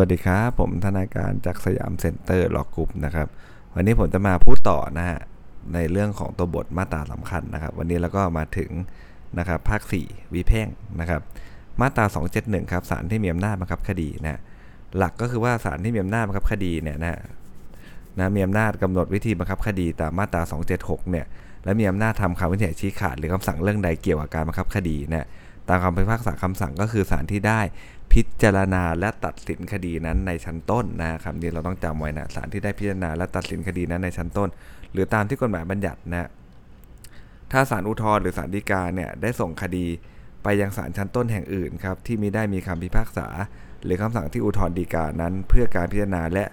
สวัสดีครับ ผมธนาการจากสยามเซ็นเตอร์ลอว์กรุ๊ปนะครับ วันนี้ผมจะมาพูดต่อนะฮะในเรื่องของตัวบทมาตราสำคัญนะครับ วันนี้เราก็มาถึงนะครับภาค 4 วิแพ่งนะครับ มาตรา 271 ครับศาลที่มีอำนาจบังคับคดีนะหลักก็คือว่าศาลที่มีอำนาจบังคับคดีเนี่ยนะนะมีอำนาจกำหนดวิธีบังคับคดีตามมาตรา 276 เนี่ยและมีอำนาจทำคำวินิจฉัยชี้ขาดหรือคำสั่งเรื่องใดเกี่ยวกับการบังคับคดีนะตามคำพิพากษาคำสั่งก็คือศาลที่ได้ พิจารณาและตัดสินคดีนั้นในชั้นต้นนะครับนี่เราต้องจำไว้นะศาลที่ได้พิจารณาและตัดสินคดีนั้นในชั้นต้น หรือตามที่กฎหมายบัญญัตินะถ้าศาลอุทธรณ์หรือศาลฎีกาเนี่ยได้ส่งคดีไปยังศาลชั้นต้นแห่งอื่นครับที่มิได้มีคำพิพากษา หรือคำสั่งที่อุทธรณ์ฎีกานั้น เพื่อการพิจารณาและ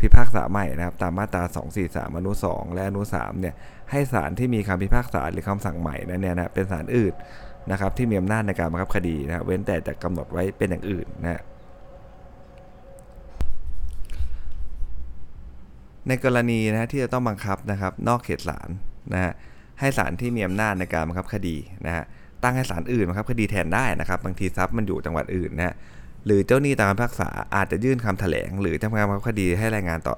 พิพากษาใหม่นะครับตามมาตรา 243 อนุ 2 และอนุ 3 เนี่ยให้ศาลที่มีคำพิพากษาหรือคำสั่งใหม่นั้นเนี่ยนะเป็นศาลอื่น นะครับที่มีอำนาจในการบังคับคดีนะเว้นแต่จะกำหนดไว้เป็นอย่างอื่นนะในกรณีนะที่จะต้องบังคับนะครับนอกเขตศาลนะฮะให้ศาลที่มีอำนาจในการบังคับคดีนะฮะตั้งให้ศาลอื่นบังคับคดีแทนได้นะครับ บางทีทรัพย์มันอยู่จังหวัดอื่นนะฮะหรือเจ้าหนี้ตามคำพิพากษาอาจจะยื่นคำแถลง หรือทำการบังคับคดีให้รายงานต่อ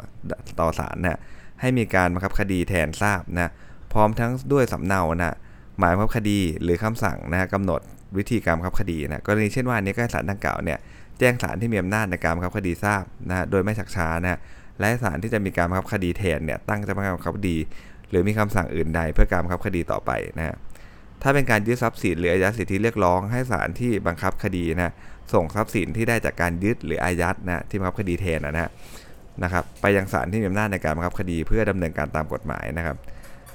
ต่อศาลนะให้มีการบังคับคดีแทนทราบนะพร้อมทั้งด้วยสำเนานะ หมายบังคับคดีหรือคำสั่งนะฮะกำหนดวิธีการบังคับคดีนะกรณีเช่นว่านี้ก็ศาลดังกล่าวเนี่ยแจ้งศาลที่มีอำนาจในการบังคับคดีทราบนะฮะโดยไม่ชักช้านะฮะและศาลที่จะมีการบังคับคดีแทนเนี่ยตั้งจะบังคับคดี หรือมีคำสั่งอื่นใดเพื่อการบังคับคดีต่อไปนะฮะถ้าเป็นการยึดทรัพย์สินหรืออายัดสิทธิเรียกร้องให้ศาลที่บังคับคดีนะส่งทรัพย์สินที่ได้จากการยึดหรืออายัดนะที่บังคับคดีแทนนะฮะนะครับไปยังศาลที่มีอำนาจในการบังคับคดีเพื่อดำเนินการตามกฎหมายนะครับ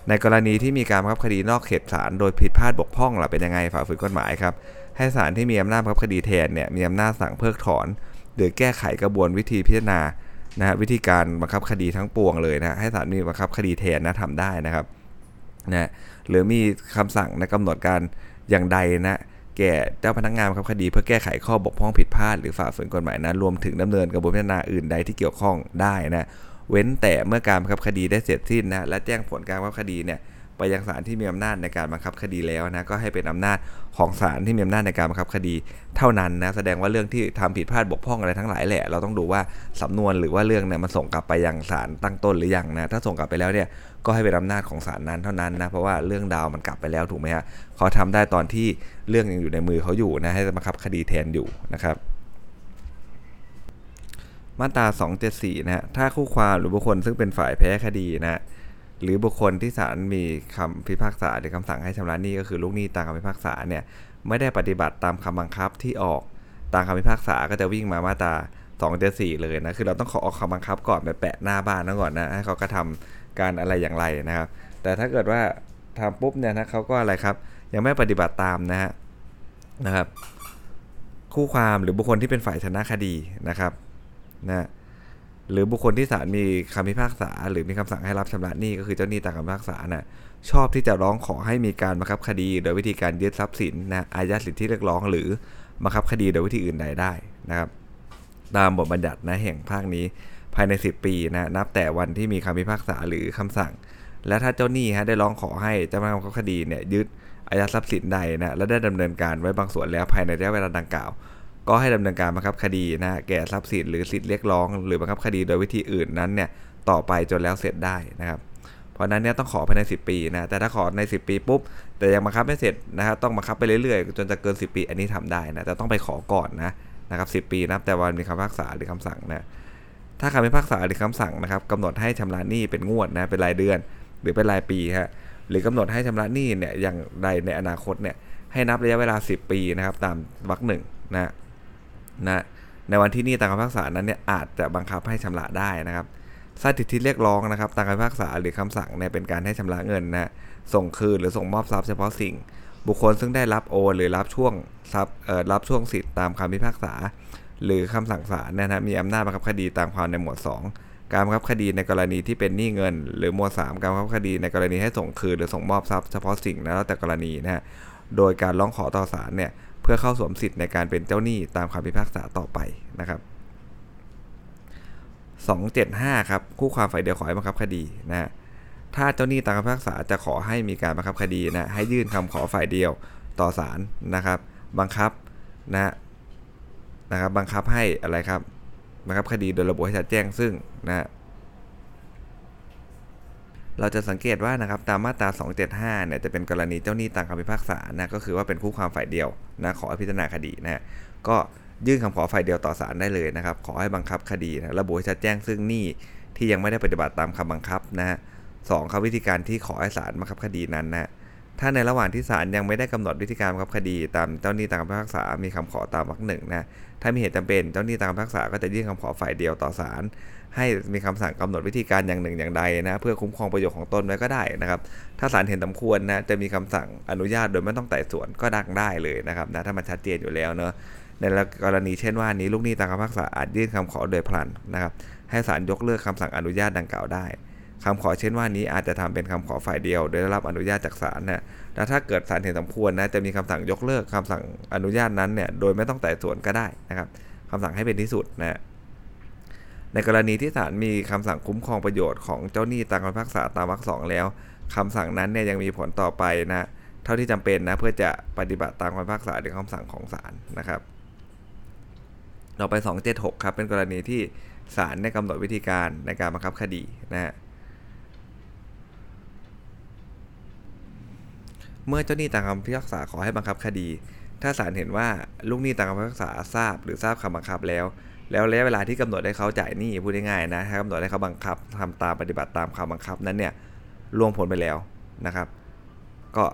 ในกรณีที่มีการบังคับคดีนอกเขตศาลโดยผิดพลาดบกพร่องล่ะเป็นยังไงฝ่าฝืนกฎหมายครับให้ศาลที่มีอำนาจบังคับคดีแทนเนี่ยมีอำนาจสั่งเพิกถอน หรือแก้ไขกระบวนวิธีพิจารณานะฮะวิธีการบังคับคดีทั้งปวงเลยนะให้ศาลมีบังคับคดีแทนนะทำได้นะครับนะหรือมีคำสั่งนะกำหนดการอย่างใดนะแก่เจ้าพนักงานบังคับคดีเพื่อแก้ไขข้อบกพร่องผิดพลาดหรือฝ่าฝืนกฎหมายนะรวมถึงดำเนินกระบวนพิจารณาอื่นใดที่เกี่ยวข้องได้นะ เว้นแต่เมื่อการบังคับคดีได้เสร็จสิ้นนะและแจ้งผลการบังคับคดีเนี่ยไปยังศาลที่มีอำนาจในการบังคับคดีแล้วนะก็ให้เป็นอำนาจของศาลที่มีอำนาจในการบังคับคดีเท่านั้นนะแสดงว่าเรื่องที่ทำผิดพลาดบกพร่องอะไรทั้งหลายแหละเราต้องดูว่าสำนวนหรือว่าเรื่องเนี่ยมันส่งกลับไปยังศาลตั้งต้นหรือยังนะถ้าส่งกลับไปแล้วเนี่ยก็ให้เป็นอำนาจของศาลนั้นเท่านั้นนะเพราะว่าเรื่องดาวมันกลับไปแล้วถูกไหมฮะเขาทำได้ตอนที่เรื่องยังอยู่ในมือเขาอยู่นะให้บังคับคดีแทนอยู่นะครับ มาตรา 274 นะฮะ ถ้าคู่ความหรือบุคคลซึ่งเป็นฝ่ายแพ้คดีนะ หรือบุคคลที่ศาลมีคำพิพากษาหรือคำสั่งให้ชำระหนี้ก็คือลูกหนี้ตามคำพิพากษาเนี่ย ไม่ได้ปฏิบัติตามคำบังคับที่ออกตามคำพิพากษาก็จะวิ่งมามาตรา 274 เลยนะ คือเราต้องขอออกคำบังคับก่อนไปแปะหน้าบ้านนั่นก่อนนะ ให้เขากระทำการอะไรอย่างไรนะครับ แต่ถ้าเกิดว่าทำปุ๊บเนี่ยนะเขาก็อะไรครับ ยังไม่ปฏิบัติตามนะฮะนะครับ คู่ความหรือบุคคลที่เป็นฝ่ายชนะคดีนะครับ นะหรือบุคคลที่ศาลมีคำพิพากษา หรือมีคำสั่งให้รับชำระหนี้ก็คือเจ้าหนี้ตามคำพิพากษานะ่ะชอบที่จะร้องขอให้มีการบังคับคดี โดยวิธีการยึดทรัพย์สินนะอายัดสิทธิเรียกร้อง หรือบังคับคดีโดยวิธีอื่นใดได้นะครับตามบทบัญญัตินะแห่งภาคนี้ภายใน 10 ปีนะนับแต่วันที่มีคำพิพากษาหรือคำสั่ง และถ้าเจ้าหนี้ฮะได้ร้องขอให้เจ้าพนักงานคดีเนี่ยยึดอายัดทรัพย์สินใดนะและได้ดำเนินการไว้บางส่วนแล้วภายในระยะเวลาดังกล่าว ก็ให้ดำเนินการบังคับคดีนะแก่ทรัพย์สินหรือสิทธิเรียกร้อง หรือบังคับคดีโดยวิธีอื่นนั้นเนี่ยต่อไปจนแล้วเสร็จได้นะครับเพราะนั้นเนี่ยต้องขอภายใน 10 ปีนะแต่ถ้าขอใน 10 ปีปุ๊บแต่ยังบังคับไม่เสร็จนะครับต้องบังคับไปเรื่อยๆ จนจะเกิน 10 ปีอันนี้ทำได้นะแต่ต้องไปขอก่อนนะนะครับ10 ปีนับแต่วันมีคำพิพากษาหรือคำสั่งนะถ้าคำพิพากษาหรือคำสั่งนะครับกำหนดให้ชำระหนี้เป็นงวดนะเป็นรายเดือน หรือเป็นรายปีฮะหรือกำหนดให้ชำระหนี้เนี่ยอย่างใดในอนาคตเนี่ยให้นับระยะเวลา 10 ปีนะครับตามวรรคหนึ่งนะ นะในวันที่นี้ตามคำพิพากษานั้นเนี่ยอาจจะบังคับให้ชำระได้นะครับสถิติเรียกร้องนะครับตามคำพิพากษาหรือคำสั่งเนี่ยเป็นการให้ชำระเงินนะส่งคืนหรือส่งมอบทรัพย์เฉพาะสิ่ง บุคคลซึ่งได้รับโอนหรือรับช่วงทรัพย์เอ่อรับช่วงสิทธิ์ตามคำพิพากษา หรือคำสั่งศาลนี่ยนะมีอำนาจบังคับคดีตามความในหมวด 2 การบังคับคดีในกรณีที่เป็นหนี้เงิน หรือหมวด 3 การบังคับคดีในกรณีให้ส่งคืนหรือส่งมอบทรัพย์เฉพาะสิ่งนะแล้วแต่กรณีนะฮะโดยการร้องขอต่อศาลเนี่ย พื่อเข้าสวมสิทธิ์ในการเป็นเจ้าหนี้ตามคำพิพากษาต่อไปนะครับ275ครับคู่ความฝ่ายเดียวขอให้บังคับคดีนะถ้าเจ้าหนี้ตามคำพิพากษาจะขอให้มีการบังคับคดีนะให้ยื่นคำขอฝ่ายเดียวต่อศาลนะครับ บังคับนะนะครับบังคับให้อะไรครับบังคับคดีโดยระบุให้ชัดแจ้งซึ่งนะ เราจะสังเกตว่านะครับตามมาตรา 275 เนี่ยจะเป็นกรณีเจ้าหนี้ตามคำพิพากษานะก็คือว่าเป็นคู่ความฝ่ายเดียวนะขอพิจารณาคดีนะก็ยื่นคำขอฝ่ายเดียวต่อศาลได้เลยนะครับ ขอให้บังคับคดีนะระบุให้ชัดแจ้งซึ่งหนี้ที่ยังไม่ได้ปฏิบัติตามคำบังคับนะฮะสองครับวิธีการที่ขอให้ศาลบังคับคดีนั้นนะถ้าในระหว่างที่ศาลยังไม่ได้กำหนดวิธีการบังคับคดี ตามเจ้าหนี้ตามคำพิพากษา มีคำขอตามวรรคหนึ่งนะ ถ้ามีเหตุจำเป็นเจ้าหนี้ตามคำพิพากษาก็จะยื่นคำขอฝ่ายเดียวต่อศาล ให้มีคำสั่งกำหนดวิธีการอย่างหนึ่งอย่างใดนะเพื่อคุ้มครองประโยชน์ของตนไว้ก็ได้นะครับ ถ้าศาลเห็นสมควรนะจะมีคำสั่งอนุญาตโดยไม่ต้องไต่สวนก็ดังได้เลยนะครับนะถ้ามันชัดเจนอยู่แล้วเนอะในกรณีเช่นว่านี้ลูกหนี้ตามคำพิพากษาอาจยื่นคำขอโดยพลันนะครับ ให้ศาลยกเลิกคำสั่งอนุญาตดังกล่าวได้คำขอเช่นว่านี้อาจจะทำเป็นคำขอฝ่ายเดียว โดยได้รับอนุญาตจากศาลนะแล้วถ้าเกิดศาลเห็นสมควรนะจะมีคำสั่งยกเลิกคำสั่งอนุญาตนั้นเนี่ยโดยไม่ต้องไต่สวนก็ได้นะครับคำสั่งให้เป็นที่สุดนะ ในกรณีที่ศาลมีคำสั่งคุ้มครองประโยชน์ของเจ้าหนี้ตามคำพิพากษาตามวรรคสองแล้วคำสั่งนั้นเนี่ยยังมีผลต่อไปนะเท่าที่จำเป็นนะเพื่อจะปฏิบัติตามคำพิพากษาหรือคำสั่งของศาลนะครับเราไป 276 ครับ เป็นกรณีที่ศาลได้กำหนดวิธีการในการบังคับคดีนะฮะเมื่อเจ้าหนี้ตามคำพิพากษาขอให้บังคับคดี ถ้าศาลเห็นว่าลูกหนี้ตามคำพิพากษาทราบ หรือทราบคำบังคับแล้ว แล้วระยะเวลาที่กำหนดให้เขาจ่ายหนี้พูดง่ายๆนะถ้ากำหนดให้เขาบังคับทำตามปฏิบัติตามคำบังคับนั้นเนี่ยล่วงพ้นไปแล้วนะครับ ก็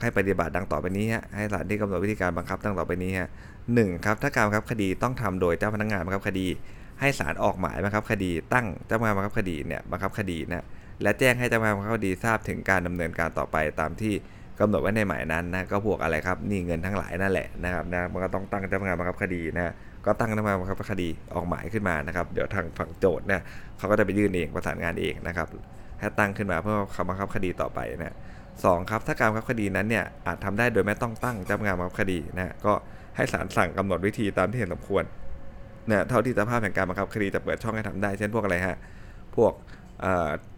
ให้ปฏิบัติดังต่อไปนี้ฮะให้ศาลที่กำหนดวิธีการบังคับดังต่อไปนี้ฮะหนึ่งครับถ้าการบังคับคดีต้องทำโดยเจ้าพนักงานบังคับคดี ให้ศาลออกหมายบังคับคดี ตั้งเจ้าพนักงานบังคับคดีเนี่ยบังคับคดีนะและแจ้งให้เจ้าพนักงานบังคับคดีทราบถึงการดำเนินการต่อไปตามที่กำหนดไว้ในหมายนั้นนะก็พวกอะไรครับนี่เงินทั้งหลายนั่นแหละนะครับนะมันก็ต้องตั้งเจ้าพนักงานบังคับคดีนะ ก็ตั้งเจ้นักานบังคับคดีออกหมายขึ้นมานะครับ เดี๋ยวทางฝั่งโจทย์เนี่ยเขาก็จะไปยื่นเองประสานงานเองนะครับให้ตั้งขึ้นมาเพื่อคำบังคับคดีต่อไปนะสองครับถ้าการบังคับคดีนั้นเนี่ยอาจทำได้โดยไม่ต้องตั้งเจ้าพนักงานบังคับคดีนะก็ให้ศาลสั่งกำหนดวิธีตามที่เห็นสมควรเนี่ยเท่าที่สภาพแห่งการบังคับคดีจะเปิดช่องให้ทำได้ เช่นพวกอะไรฮะพวก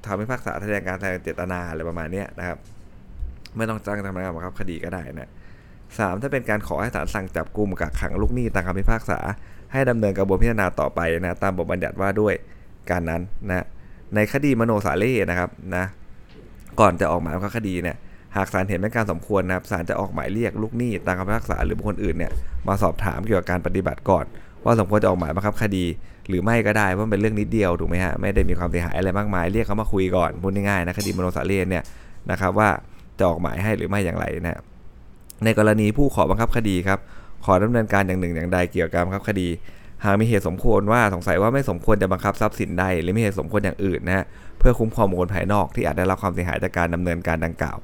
ทำให้พักษาแสดงการแสดงเจตนาอะไรประมาณนี้นะครับไม่ต้องจ้างทำงานบังคับคดีก็ได้นะ สามถ้าเป็นการขอให้ศาลสั่งจับกลุ่มกักขังลูกหนี้ตามคำพิพากษา ให้ดำเนินกระบวนพิจารณาต่อไปนะตามบทบัญญัติว่าด้วยการนั้นนะในคดีมโนสาเล่นะครับนะก่อนจะออกหมายบังคับคดีเนี่ยหากศาลเห็นเป็นการสมควรนะครับศาลจะออกหมายเรียกลูกหนี้ตามคำพิพากษาหรือบุคคลอื่นเนี่ยมาสอบถามเกี่ยวกับการปฏิบัติก่อน ว่าสมควรจะออกหมายบังคับคดี หรือไม่ก็ได้เพราะเป็นเรื่องนิดเดียวถูกไหมฮะไม่ได้มีความเสียหายอะไรมากมายเรียกเขามาคุยก่อนพูดง่ายๆนะคดีมโนสาเรนเนี่ยนะครับว่าจะออกหมายให้หรือไม่อย่างไรนะ ในกรณีผู้ขอบังคับคดีครับขอดำเนินการอย่างหนึ่งอย่างใดเกี่ยวกับการบังคับคดี หากมีเหตุสมควรว่าสงสัยว่าไม่สมควรจะบังคับทรัพย์สินใดหรือมีเหตุสมควรอย่างอื่นนะฮะเพื่อคุ้มครองบุคคลภายนอกที่อาจได้รับความเสียหายจากการดำเนินการดังกล่าว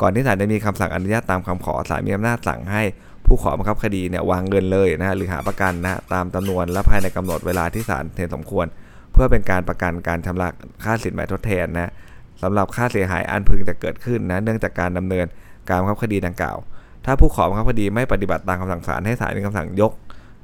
ก่อนที่ศาลจะมีคำสั่งอนุญาตตามคำขอศาลมีอำนาจสั่งให้ผู้ขอบังคับคดีเนี่ยวางเงินเลยนะหรือหาประกันนะตามจำนวนและภายในกำหนดเวลาที่ศาลเห็นสมควร เพื่อเป็นการประกันการชำระค่าสินไหมทดแทนนะสำหรับค่าเสียหายอันพึงจะเกิดขึ้นนะเนื่องจากการดำเนินการบังคับคดีดังกล่าว ถ้าผู้ขอบังคับคดีไม่ปฏิบัติตามคำสั่งศาลให้ศาลมีคำสั่งยก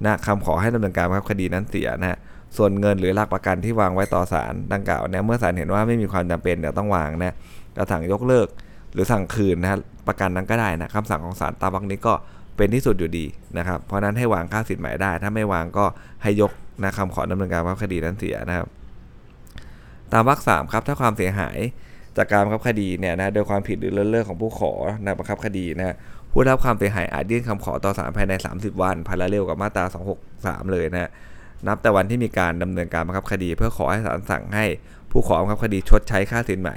นะคำขอให้ดำเนินการบังคับคดีนั้นเสียนะส่วนเงินหรือหลักประกันที่วางไว้ต่อศาลดังกล่าวเนี่ยเมื่อศาลเห็นว่าไม่มีความจำเป็นเดี๋ยวต้องวางนะจะสั่งยกเลิก หรือสั่งคืนนะประกันนั้นก็ได้นะคำสั่งของศาลตามวรรคนี้ก็เป็นที่สุดอยู่ดีนะครับ เพราะนั้นให้วางค่าสินไหมได้ ถ้าไม่วางก็ให้ยกนะคำขอดำเนินการบังคับคดีนั้นเสียนะครับ ตามวรรคสามครับถ้าความเสียหายจากการบังคับคดีเนี่ยนะโดยความผิดหรือเลิกของผู้ขอนะบังคับคดีนะ ผู้รับความเสียหายอาจยื่นคำขอต่อศาลภายใน 30 วันพาราเรลกับมาตรา 263 เลยนะนับแต่วันที่มีการดำเนินการบังคับคดี เพื่อขอให้ศาลสั่งให้ ผู้ขอบังคับคดีชดใช้ค่าสินไหม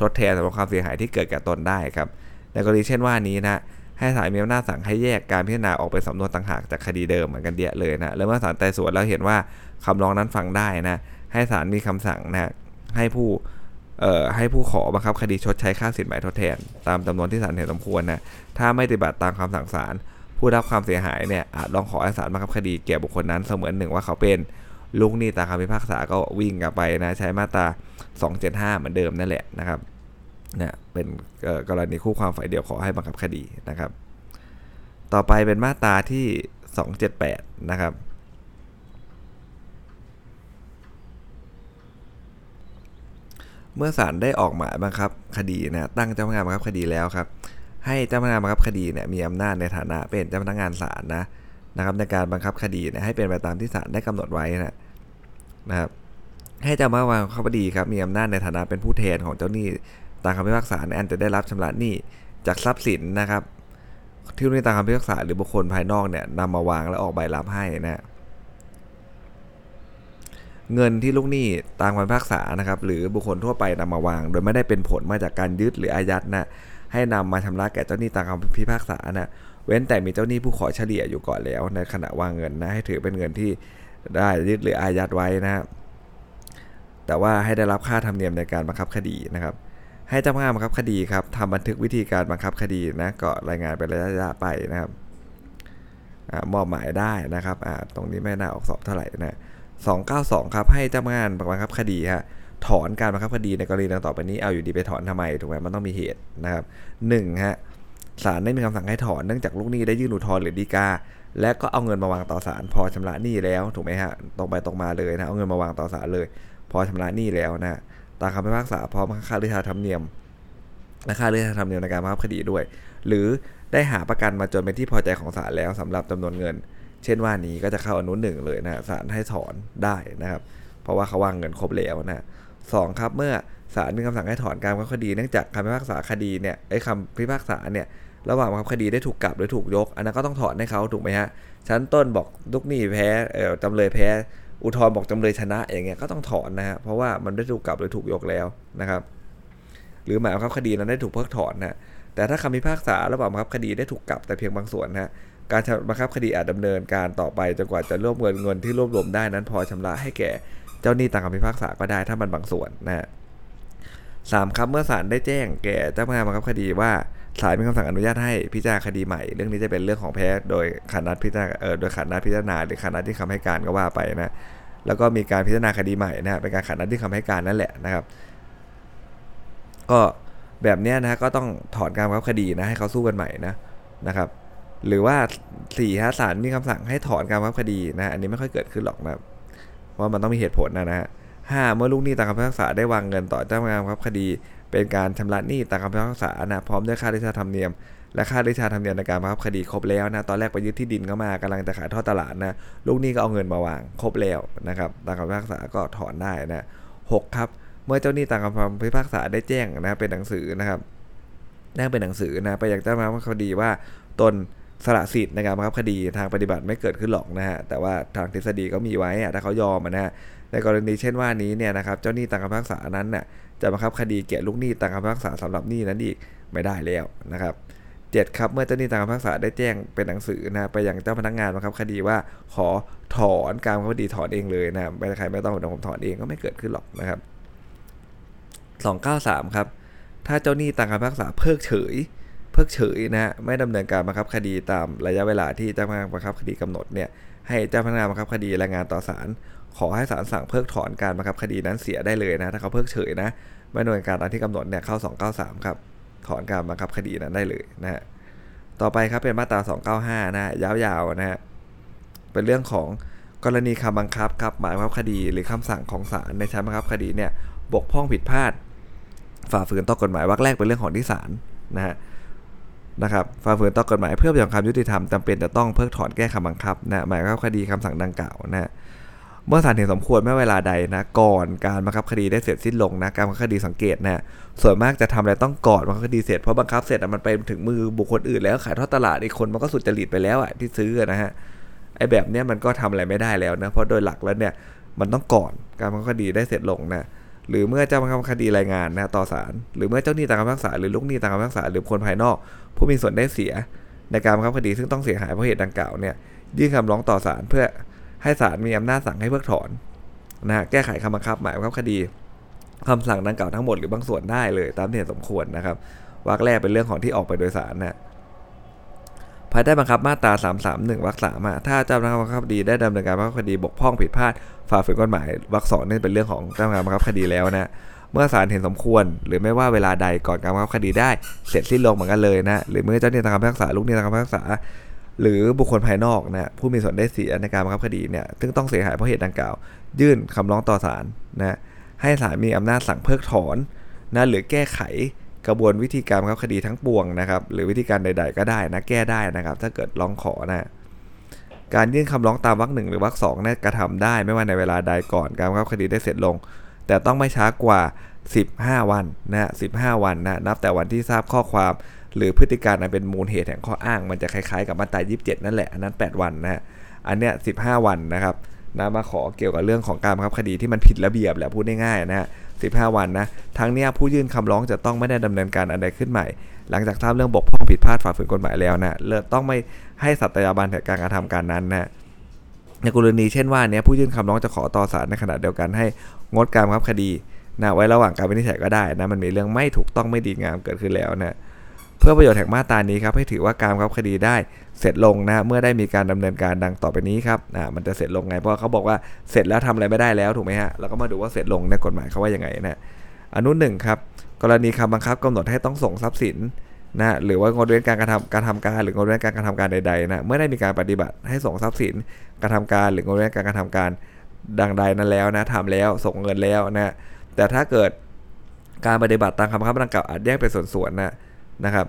ทดแทนสำหรับความเสียหายที่เกิดแก่ตนได้ครับในกรณีเช่นว่านี้นะให้ศาลมีอำนาจสั่งให้แยกการพิจารณาออกเป็นสำนวนต่างหากจากคดีเดิมเหมือนกันเดียเลยนะแล้วเมื่อศาลไต่สวนแล้วเห็นว่าคำร้องนั้นฟังได้นะให้ศาลมีคำสั่งนะให้ผู้ ให้ผู้ขอบังคับคดีชดใช้ค่าสินไหมทดแทน ตามจำนวนที่ศาลเห็นสมควรนะถ้าไม่ปฏิบัติตามคำสั่งศาลผู้รับความเสียหายเนี่ยอาจร้องขอให้ศาลบังคับคดีแก่บุคคลนั้นเสมือนหนึ่งว่าเขาเป็นลูกหนี้ตามคำพิพากษาก็วิ่งกลับไปนะใช้มาตรา 275 เหมือนเดิมนั่นแหละนะครับเนี่ยเป็นกรณีคู่ความฝ่ายเดียวขอให้บังคับคดีนะครับ ต่อไปเป็นมาตราที่ 278 นะครับ เมื่อศาลได้ออกหมายบังคับคดีนะตั้งเจ้าพนักงานบังคับคดีแล้วครับ ให้เจ้าพนักงานบังคับคดีเนี่ยมีอำนาจในฐานะเป็นเจ้าพนักงานศาลนะนะครับ ในการบังคับคดีเนี่ยให้เป็นไปตามที่ศาลได้กำหนดไว้นะนะครับ ให้เจ้าพนักงานบังคับคดีครับมีอำนาจในฐานะเป็นผู้แทนของเจ้าหนี้ตามคำพิพากษาในอันจะได้รับชำระหนี้จากทรัพย์สินนะครับ ที่นี้ตามคำพิพากษาหรือบุคคลภายนอกเนี่ยนำมาวางและออกใบรับให้นะ เงินที่ลูกหนี้ตามคำพิพากษานะครับ หรือบุคคลทั่วไปนำมาวาง โดยไม่ได้เป็นผลมาจากการยึดหรืออายัดนะให้นำมาชำระแก่เจ้าหนี้ตามคำพิพากษานะเว้นแต่มีเจ้าหนี้ผู้ขอเฉลี่ยอยู่ก่อนแล้ว ในขณะวางเงินนะให้ถือเป็นเงินที่ได้ยึดหรืออายัดไว้นะแต่ว่าให้ได้รับค่าธรรมเนียมในการบังคับคดีนะครับ ให้เจ้าพนักงานบังคับคดีครับทำบันทึกวิธีการบังคับคดีนะก็รายงานเป็นระยะๆไปนะครับอมอบหมายได้นะครับตรงนี้ไม่น่าออกสอบเท่าไหร่นะ 292 ครับ ให้เจ้าพนักงานบังคับคดีฮะถอนการบังคับคดีในกรณีดังต่อไปนี้เอาอยู่ดีไปถอนทำไมถูกไหมมันต้องมีเหตุนะครับหนึ่งฮะศาลได้มีคำสั่งให้ถอนเนื่องจากลูกหนี้ได้ยื่นอุทธรณ์หรือดีกา และก็เอาเงินมาวางต่อศาลพอชำระหนี้แล้วถูกไหมฮะตรงไปตรงมาเลยนะเอาเงินมาวางต่อศาลเลย พอชำระหนี้แล้วนะตามคำพิพากษาพร้อมค่าเรือธรรมเนียมและค่าเรือธรรมเนียมในการบังคับคดีด้วย หรือได้หาประกันมาจนเป็นที่พอใจของศาลแล้วสำหรับจำนวนเงิน เช่นว่านี้ก็จะเข้าอนุหนึ่งเลยนะศาลให้ถอนได้นะครับ เพราะว่าเขาวางเงินครบแล้วนะสองครับเมื่อศาลมีคำสั่งให้ถอนการบังคับคดีเนื่องจากคำพิพากษาคดีเนี่ยไอ้คำพิพากษาเนี่ยระหว่างบังคับคดีได้ถูกกลับหรือถูกยก อันนั้นก็ต้องถอนให้เขาถูกไหมฮะชั้นต้นบอกลูกหนี้แพ้เออจำเลยแพ้ อุทธรณ์บอกจำเลยชนะอย่างเงี้ยก็ต้องถอนนะฮะเพราะว่ามันได้ถูกกลับหรือถูกยกแล้วนะครับ หรือหมายความคดีนั้นได้ถูกเพิกถอนนะแต่ถ้าคำพิพากษาระหว่างบังคับคดีได้ถูกกลับแต่เพียงบางส่วนนะ การบังคับคดีอาจดำเนินการต่อไปจนกว่าจะรวบเงินเงินที่รวบรวมได้นั้นพอชำระให้แก่เจ้าหนี้ตามคำพิพากษาก็ได้ถ้ามันบางส่วนนะสามครับเมื่อศาลได้แจ้งแก่เจ้าพนักงานบังคับคดีว่าศาลมีคำสั่งอนุญาตให้พิจารณาคดีใหม่ เรื่องนี้จะเป็นเรื่องของแพ้โดยขานัดพิจารณาเออโดยขานัดพิจารณาหรือขาดนัดที่คำให้การก็ว่าไปนะแล้วก็มีการพิจารณาคดีใหม่นะเป็นการขาดนัดที่คำให้การนั่นแหละนะครับ ก็แบบนี้นะก็ต้องถอนการบังคับคดีนะให้เขาสู้กันใหม่นะนะครับ หรือว่าสี่ฮะศาลมีคำสั่งให้ถอนการบังคับคดีนะอันนี้ไม่ค่อยเกิดขึ้นหรอกนะเพราะมันต้องมีเหตุผลนะนะฮะห้าเมื่อลูกหนี้ตามคำพิพากษาได้วางเงินต่อเจ้าพนักงานบังคับคดี เป็นการชำระหนี้ตามคำพิพากษานะพร้อมด้วยค่าดิชาธรรมเนียมและค่าดิชาธรรมเนียมในการบังคับคดีครบแล้วนะตอนแรกไปยึดที่ดินเข้ามากำลังจะขายทอดตลาดนะลูกหนี้ก็เอาเงินมาวางครบแล้วนะครับตามคำพิพากษาก็ถอนได้นะหกครับเมื่อเจ้าหนี้ตามคำพิพากษาได้แจ้งนะเป็นหนังสือนะครับแจ้งเป็นหนังสือนะไปยังเจ้าพนักงานคดีว่าตน สละสิทธิ์ในการบังคับคดีทางปฏิบัติไม่เกิดขึ้นหรอกนะฮะแต่ว่าทางทฤษฎีก็มีไว้ถ้าเขายอมนะฮะในกรณีเช่นว่านี้เนี่ยนะครับเจ้าหนี้ตามคำพิพากษานั้นน่ะจะบังคับคดีแก่ลูกหนี้ตามคำพิพากษาสำหรับหนี้นั้นอีกไม่ได้แล้วนะครับเจ็ดครับเมื่อเจ้าหนี้ตามคำพิพากษาได้แจ้งเป็นหนังสือนะไปยังเจ้าพนักงานบังคับคดีว่าขอถอนการบังคับคดีถอนเองเลยนะไม่ใครไม่ต้องเดี๋ยวผมถอนเองก็ไม่เกิดขึ้นหรอกนะครับสองเก้าสามครับถ้าเจ้าหนี้ตามคำพิพากษาเพิกเฉย เพิกเฉยนะฮะไม่ดำเนินการบังคับคดีตามระยะเวลาที่เจ้าพนักงานบังคับคดีกำหนดเนี่ยให้เจ้าพนักงานบังคับคดีรายงานต่อศาลขอให้ศาลสั่งเพิกถอนการบังคับคดีนั้นเสียได้เลยนะถ้าเขาเพิกเฉยนะไม่ดำเนินการตามที่กำหนดเนี่ยเข้า 293 ครับถอนการบังคับคดีนั้นได้เลยนะฮะต่อไปครับเป็นมาตรา 295 นะยาวๆนะฮะเป็นเรื่องของกรณีคำบังคับครับหมายบังคับคดีหรือคำสั่งของศาลในชั้นบังคับคดีเนี่ยบกพร่องผิดพลาด ฝ่าฝืนต่อกฎหมายวรรคแรกเป็นเรื่องของที่ศาลนะฮะ นะครับฝ่าฝืนต่อกฎหมายเพื่อประโยชน์ความยุติธรรมจำเป็นจะต้องเพิกถอนแก้คำบังคับนะหมายว่าคดีคำสั่งดังกล่าวนะเมื่อศาลเห็นสมควรไม่เวลาใดนะก่อนการบังคับคดีได้เสร็จสิ้นลงนะการบังคับคดีสังเกตนะส่วนมากจะทำอะไรต้องก่อนบังคับคดีเสร็จเพราะบังคับเสร็จมันไปถึงมือบุคคลอื่นแล้วขายทอดตลาดอีกคนมันก็สุดจริตไปแล้วอะที่ซื้อนะฮะไอ้แบบเนี้ยมันก็ทำอะไรไม่ได้แล้วนะเพราะโดยหลักแล้วเนี่ยมันต้องก่อนการบังคับคดีได้เสร็จลงนะ หรือเมื่อเจ้าบังคับคดีรายงานนะต่อศาลหรือเมื่อเจ้าหนี้ตามคำพิพากษาหรือลูกหนี้ตามคำพิพากษาหรือคนภายนอก ผู้มีส่วนได้เสีย ในการบังคับคดีซึ่งต้องเสียหายเพราะเหตุดังกล่าวเนี่ยยื่นคำร้องต่อศาลเพื่อให้ศาลมีอำนาจสั่งให้เพิกถอนนะฮะแก้ไขคำบังคับหมายบังคับคดีคำสั่งดังกล่าวทั้งหมดหรือบางส่วนได้เลยตามที่เห็นสมควรนะครับวรรคแรกเป็นเรื่องของที่ออกไปโดยศาลนะ ภายใต้บังคับมาตรา 331วรรคสามถ้าเจ้าพนักงานบังคับคดีได้ดำเนินการบังคับคดีบกพร่องผิดพลาดฝ่าฝืนกฎหมายวรรคสองนี่เป็นเรื่องของเจ้าพนักงานบังคับคดีแล้วนะเมื่อศาลเห็นสมควร หรือไม่ว่าเวลาใดก่อนการบังคับคดีได้เสร็จสิ้นลงเหมือนกันเลยนะหรือเมื่อเจ้าหน้าที่ตามคำพิพากษาลูกหนี้ตามคำพิพากษา หรือบุคคลภายนอกนะผู้มีส่วนได้เสียในการบังคับคดีเนี่ยซึ่งต้องเสียหายเพราะเหตุดังกล่าว ยื่นคำร้องต่อศาลนะให้ศาลมีอำนาจสั่งเพิกถอนนะหรือแก้ไข กระบวนวิธีการบังคับคดีทั้งปวงนะครับหรือวิธีการใด ๆ ก็ได้นะแก้ได้นะครับ ถ้าเกิดร้องขอนะการยื่นคำร้องตามวรรคหนึ่งหรือวรรคสองนี่ยกระทำได้ไม่ว่าในเวลาใดก่อนการบังคับคดีได้เสร็จลง แต่ต้องไม่ช้ากว่า 15 วันนะฮะ15 วันนะนับแต่วันที่ทราบข้อความหรือพฤติการนั้นเป็นมูลเหตุแห่งข้ออ้าง มันจะคล้ายๆกับมาตรา27 นั่นแหละ อันนั้น 8 วันนะฮะ อันเนี้ย 15 วันนะครับนะมาขอเกี่ยวกับเรื่องของการบังคับคดีที่มันผิดระเบียบแหละพูดง่ายๆนะฮะ 15 วันนะทั้งนี้ผู้ยื่นคำร้องจะต้องไม่ได้ดำเนินการอันใดขึ้นใหม่ หลังจากทราบเรื่องบกพร่องผิดพลาดฝ่าฝืนกฎหมายแล้วนะเลิกต้องไม่ให้สัตยาบันแห่งการกระทำการนั้นนะในกรณีเช่นว่าเนี้ยผู้ยื่นคำร้องจะขอต่อศาลในขณะเดียวกันให้งดการบังคับคดีนะไว้ระหว่างการวินิจฉัยก็ได้นะมันมีเรื่องไม่ถูกต้องไม่ดีงามเกิดขึ้นแล้วนะ เพื่อประโยชน์แห่งมาตรานี้ครับให้ถือว่าการบังคับคดีได้เสร็จลงนะเมื่อได้มีการดำเนินการดังต่อไปนี้ครับอ่ามันจะเสร็จลงไงเพราะเขาบอกว่าเสร็จแล้วทำอะไรไม่ได้แล้วถูกไหมฮะเราก็มาดูว่าเสร็จลงในกฎหมายเขาว่ายังไงนะอนุหนึ่งครับกรณีคำบังคับกำหนดให้ต้องส่งทรัพย์สินนะหรือว่างดเว้นการกระทำการทำการหรืองดเว้นการกระทำการใดๆนะเมื่อได้มีการปฏิบัติให้ส่งทรัพย์สินกระทำการหรืองดเว้นการกระทำการดังใดนั้นแล้วนะทำแล้วส่งเงินแล้วนะแต่ถ้าเกิดการปฏิบัติตามคำบังคับดังกล่าวอาจแยกเป็นส่วนๆนะ นะครับ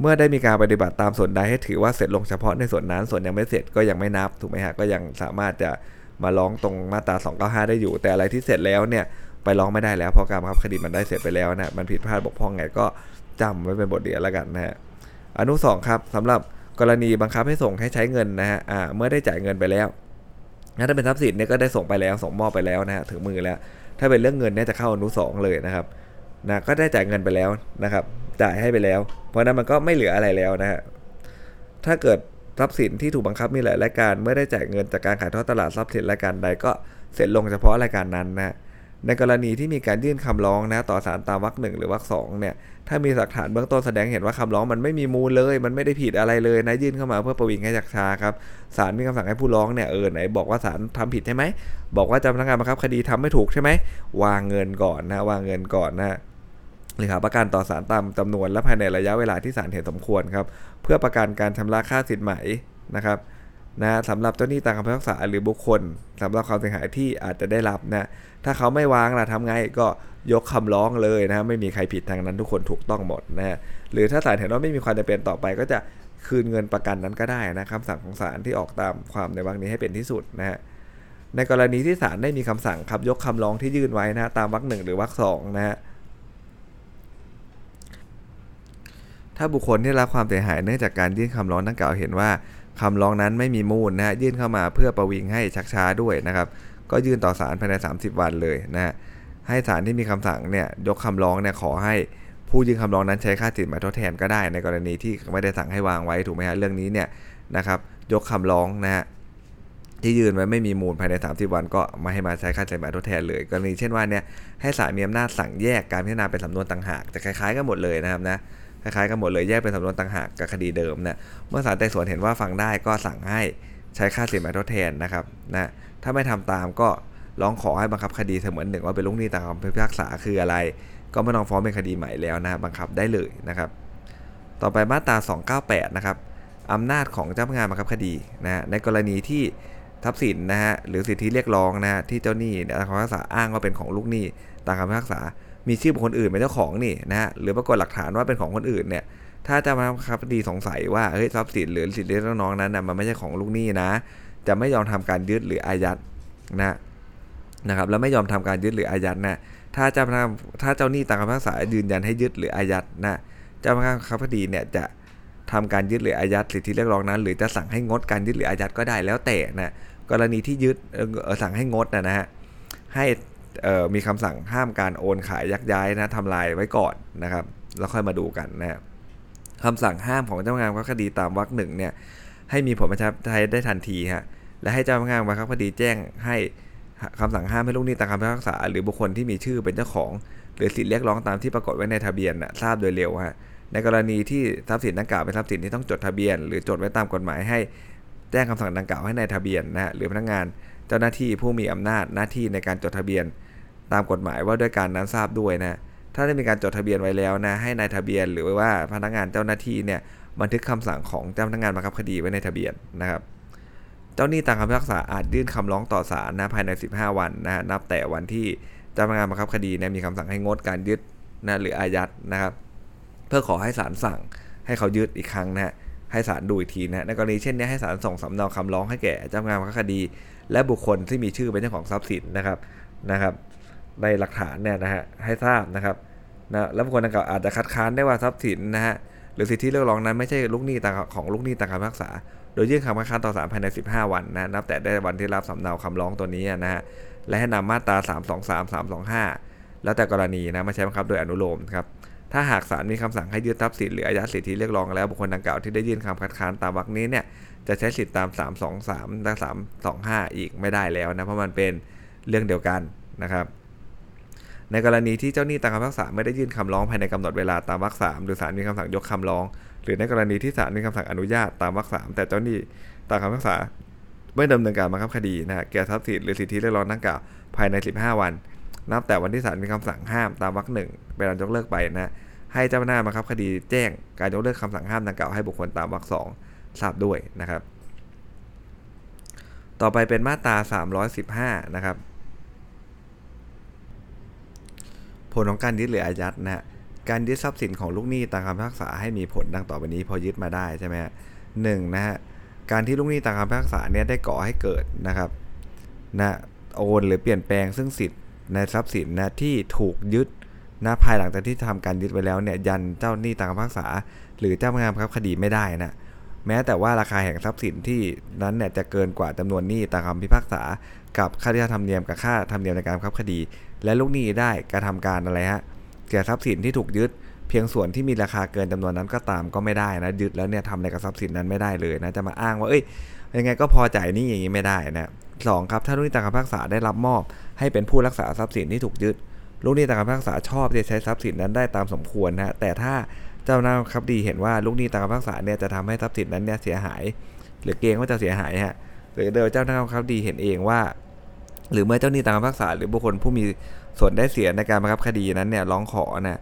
เมื่อได้มีการปฏิบัติตามส่วนใดให้ถือว่าเสร็จลงเฉพาะในส่วนนั้น ส่วนยังไม่เสร็จก็ยังไม่นับถูกไหมฮะก็ยังสามารถจะมาร้องตรงมาตรา295 ได้อยู่ แต่อะไรที่เสร็จแล้วเนี่ยไปร้องไม่ได้แล้วเพราะการบังคับคดีมันได้เสร็จไปแล้วนะมันผิดพลาดบกพร่องไงก็จำไว้เป็นบทเรียนแล้วกันนะฮะอนุสองครับสำหรับกรณีบังคับให้ส่งให้ใช้เงินนะฮะอ่าเมื่อได้จ่ายเงินไปแล้วถ้าเป็นทรัพย์สินเนี่ยก็ได้ส่งไปแล้วส่งมอบไปแล้วนะฮะถึงมือแล้ว ถ้าเป็นเรื่องเงินเนี่ยจะเข้าอนุสองเลยนะครับ นะก็ได้จ่ายเงินไปแล้วนะครับ จ่ายให้ไปแล้ว เพราะนั้นมันก็ไม่เหลืออะไรแล้วนะฮะถ้าเกิดทรัพย์สินที่ถูกบังคับมีหลายรายการ เมื่อได้จ่ายเงินจากการขายทอดตลาดทรัพย์สินรายการใดก็เสร็จลงเฉพาะรายการนั้นนะในกรณีที่มีการยื่นคำร้องนะต่อศาลตามวรรคหนึ่งหรือวรรคสองเนี่ยถ้ามีหลักฐานเบื้องต้นแสดงเห็นว่าคำร้องมันไม่มีมูลเลย มันไม่ได้ผิดอะไรเลยนะยื่นเข้ามาเพื่อประวิงให้จักชาครับศาลมีคำสั่งให้ผู้ร้องเนี่ยเออไหนบอกว่าศาลทำผิดใช่ไหมบอกว่าเจ้าพนักงานบังคับคดีทำไม่ถูกใช่ไหมวางเงินก่อนนะวางเงินก่อนนะ หรือหาประกันต่อศาลตามจำนวนและภายในระยะเวลาที่ศาลเห็นสมควรครับเพื่อประกันการชำระค่าสินไหมนะครับนะสำหรับเจ้าหนี้ตามคำพิพากษาหรือบุคคลสำหรับความเสียหายที่อาจจะได้รับนะถ้าเขาไม่วางล่ะทำไงก็ยกคำร้องเลยนะไม่มีใครผิดทางนั้นทุกคนถูกต้องหมดนะฮะหรือถ้าศาลเห็นว่าไม่มีความจำเป็นต่อไปก็จะคืนเงินประกันนั้นก็ได้นะคำสั่งของศาลที่ออกตามความในวรรคนี้ให้เป็นที่สุดนะฮะในกรณีที่ศาลได้มีคำสั่งครับยกคำร้องที่ยื่นไว้นะตามวรรคหนึ่งหรือวรรคสองนะฮะ ถ้าบุคคลที่รับความเสียหายเนื่องจากการยื่นคำร้องดังกล่าวเห็นว่าคำร้องนั้นไม่มีมูลนะฮะยื่นเข้ามาเพื่อประวิงให้ชักช้าด้วยนะครับ ก็ยื่นต่อศาลภายใน 30 วันเลยนะฮะให้ศาลที่มีคำสั่งเนี่ยยกคำร้องเนี่ยขอให้ผู้ยื่นคำร้องนั้นใช้ค่าสินไหมทดแทนก็ได้ ในกรณีที่ไม่ได้สั่งให้วางไว้ถูกไหมฮะเรื่องนี้เนี่ยนะครับยกคำร้องนะฮะที่ยื่นไว้ไม่มีมูลภายใน 30 วัน ก็มาให้มาใช้ค่าสินไหมทดแทนเลยกรณีเช่นว่าเนี่ยให้ศาลมีอำนาจสั่งแยกการพิจารณาเป็นสำนวนต่างหากจะคล้ายๆกันหมดเลยนะครับนะ คล้ายๆกันหมดเลยแยกเป็นสำนวนต่างหากกับคดีเดิมนะเมื่อศาลไต่สวนเห็นว่าฟังได้ก็สั่งให้ใช้ค่าสินไหมทดแทนนะครับนะถ้าไม่ทำตามก็ร้องขอให้บังคับคดีเสมือนหนึ่งว่าเป็นลูกหนี้ตามคำพิพากษาคืออะไร ก็ไม่ต้องฟ้องเป็นคดีใหม่แล้วนะบังคับได้เลยนะครับ ต่อไปมาตรา 298 นะครับอำนาจของเจ้าพนักงานบังคับคดีนะในกรณีที่ทรัพย์สินนะฮะหรือสิทธิเรียกร้องนะฮะที่เจ้าหนี้ตามคำพิพากษาอ้างว่าเป็นของลูกหนี้ตามคำพิพากษา มีชื่อบุคคลอื่นเป็นเจ้าของนี่นะฮะหรือปรากฏหลักฐานว่าเป็นของคนอื่นเนี่ย ถ้าเจ้าพนักงานคดี สงสัยว่าเฮ้ยทรัพย์สินหรือสิทธิเรียกร้องนั้นนะมันไม่ใช่ของลูกหนี้นะ จะไม่ยอมทำการยึดหรืออายัดนะนะครับแล้วไม่ยอมทำการยึดหรืออายัดนะถ้าเจ้าพนักงานถ้าเจ้าหนี้ตามคำพิพากษายืนยันให้ยึดหรืออายัดนะเจ้าพนักงานคดีเนี่ยจะทำการยึดหรืออายัดสิทธิเรียกร้องนั้น หรือจะสั่งให้งดการยึดหรืออายัดก็ได้แล้วแต่นะกรณีที่ยึดสั่งให้งดนะนะฮะให้ มีคำสั่งห้ามการโอนขายยักย้ายนะทำลายไว้ก่อนนะครับ แล้วค่อยมาดูกันนะคำสั่งห้ามของเจ้าพนักงานบังคับคดีตามวรรคหนึ่งเนี่ยให้มีผลบังคับใช้ได้ทันทีฮะและให้เจ้าพนักงานบังคับคดีแจ้งให้คำสั่งห้ามให้ลูกหนี้ตามคำพิพากษา หรือบุคคลที่มีชื่อเป็นเจ้าของ หรือสิทธิเรียกร้องตามที่ปรากฏไว้ในทะเบียนทราบโดยเร็วฮะในกรณีที่ทรัพย์สินดังกล่าวเป็นทรัพย์สินที่ต้องจดทะเบียน หรือจดไว้ตามกฎหมายให้แจ้งคำสั่งดังกล่าวให้ในายทะเบียนนะฮะหรือพนักงานเจ้าหน้าที่ผู้มีอำนาจหน้าที่ในการจดทะเบียน ตามกฎหมายว่าด้วยการนั้นทราบด้วยนะ ถ้าได้มีการจดทะเบียนไว้แล้วนะ ให้ในายทะเบียนหรือว่าพนักงานเจ้าหน้าที่เนี่ยบันทึกคำสั่งของเจ้าพนักงานบังคับคดีไว้ในทะเบียนนะครับ เจ้าหนี้ตามคำพิพากษาอาจยื่นคำร้องต่อศาลนะภายใน 15 วันนะฮะนับแต่วันที่เจ้าพนักงานบังคับคดีเนี่ยมีคำสั่งให้งดการยึดนะหรืออายัดนะครับ เพื่อขอให้ศาลสั่งให้เขายึดอีกครั้งนะฮะให้ศาลดูอีกทีนะในกรณีเช่นนี้ให้ศาลส่งสำเนาคำร้องให้แก่เจ้าพนักงานบังคับคดี และบุคคลที่มีชื่อเป็นเจ้าของทรัพย์สินนะครับนะครับ ในหลักฐานเนี่ยนะฮะให้ทราบนะครับนะแล้วบุคคลดังกล่าวอาจจะคัดค้านได้ว่าทรัพย์สินนะฮะหรือสิทธิเรียกร้องนั้นไม่ใช่ลูกหนี้ตามของลูกหนี้ตามคำพิพากษา โดยยื่นคำคัดค้านต่อศาลภายใน 15 วันนะนับแต่ได้วันที่รับสำเนาคำร้องตัวนี้นะฮะและให้นำมาตรา 323 325 แล้วแต่กรณีนะมาใช้บังคับโดยอนุโลมครับถ้าหากศาลมีคำสั่งให้ยึดทรัพย์สินหรืออายัดสิทธิเรียกร้องแล้วบุคคลดังกล่าวที่ได้ยื่นคำคัดค้านตามวรรคนี้เนี่ยจะใช้สิทธิตาม 323และ325 อีกไม่ได้แล้วนะเพราะมันเป็นเรื่องเดียวกันนะครับ ในกรณีที่เจ้าหนี้ตามคำพิพากษาไม่ได้ยื่นคำร้องภายในกำหนดเวลาตามวรรคสามหรือศาลมีคำสั่งยกคำร้อง หรือในกรณีที่ศาลมีคำสั่งอนุญาตตามวรรคสามแต่เจ้าหนี้ตามคำพิพากษาไม่ดำเนินการบังคับคดีนะแก่ทรัพย์สินหรือสิทธิเรียกร้องดังกล่าวภายใน 15 วัน นับแต่วันที่ศาลมีคำสั่งห้ามตามวรรคหนึ่งเป็นการยกเลิกไปนะให้เจ้าหน้าบังคับคดีแจ้งการยกเลิกคำสั่งห้ามดังกล่าวให้บุคคลตามวรรคสองทราบด้วยนะครับ ต่อไปเป็นมาตรา 315 นะครับ ผลของการยึดหรืออายัดนะฮะการยึดทรัพย์สินของลูกหนี้ตามคำพิพากษาให้มีผลดังต่อไปนี้พอยึดมาได้ใช่ไหมฮะหนึ่งนะฮะการที่ลูกหนี้ตามคำพิพากษาเนี่ยได้ก่อให้เกิดนะครับนะโอนหรือเปลี่ยนแปลงซึ่งสิทธิ์ในทรัพย์สินนะที่ถูกยึดนะภายหลังจากที่ทำการยึดไว้แล้วเนี่ยยันเจ้าหนี้ตามคำพิพากษา หรือเจ้าพนักงานบังคับคดีไม่ได้นะแม้แต่ว่าราคาแห่งทรัพย์สินที่นั้นเนี่ยจะเกินกว่าจำนวนหนี้ตามคำพิพากษา กับค่าที่ธรรมเนียมกับค่าธรรมเนียมในการบังคับคดี และลูกหนี้ได้กระทำการอะไรฮะแก่ทรัพย์สินที่ถูกยึดเพียงส่วนที่มีราคาเกินจำนวนนั้นก็ตามก็ไม่ได้นะยึดแล้วเนี่ยทำอะไรกับทรัพย์สินนั้นไม่ได้เลยนะจะมาอ้างว่าเอ้ยยังไงก็พอจ่ายนี้อย่างนี้ไม่ได้นะสองครับถ้าลูกหนี้ตามคำพิพากษาได้รับมอบ ให้เป็นผู้รักษาทรัพย์สินที่ถูกยึดลูกหนี้ตามคำพิพากษาชอบจะใช้ทรัพย์สินนั้นได้ตามสมควรนะแต่ถ้าเจ้าหน้าครับดีเห็นว่าลูกหนี้ตามคำพิพากษาเนี่ยจะทำให้ทรัพย์สินนั้นเนี่ยเสียหาย หรือเกรงว่าจะเสียหายฮะหรือโดยเจ้าหน้าครับดีเห็นเองว่า หรือเมื่อเจ้าหนี้ตามคำพิพากษาหรือบุคคลผู้มีส่วนได้เสียในการบังคับคดีนั้นเนี่ยร้องขอนะ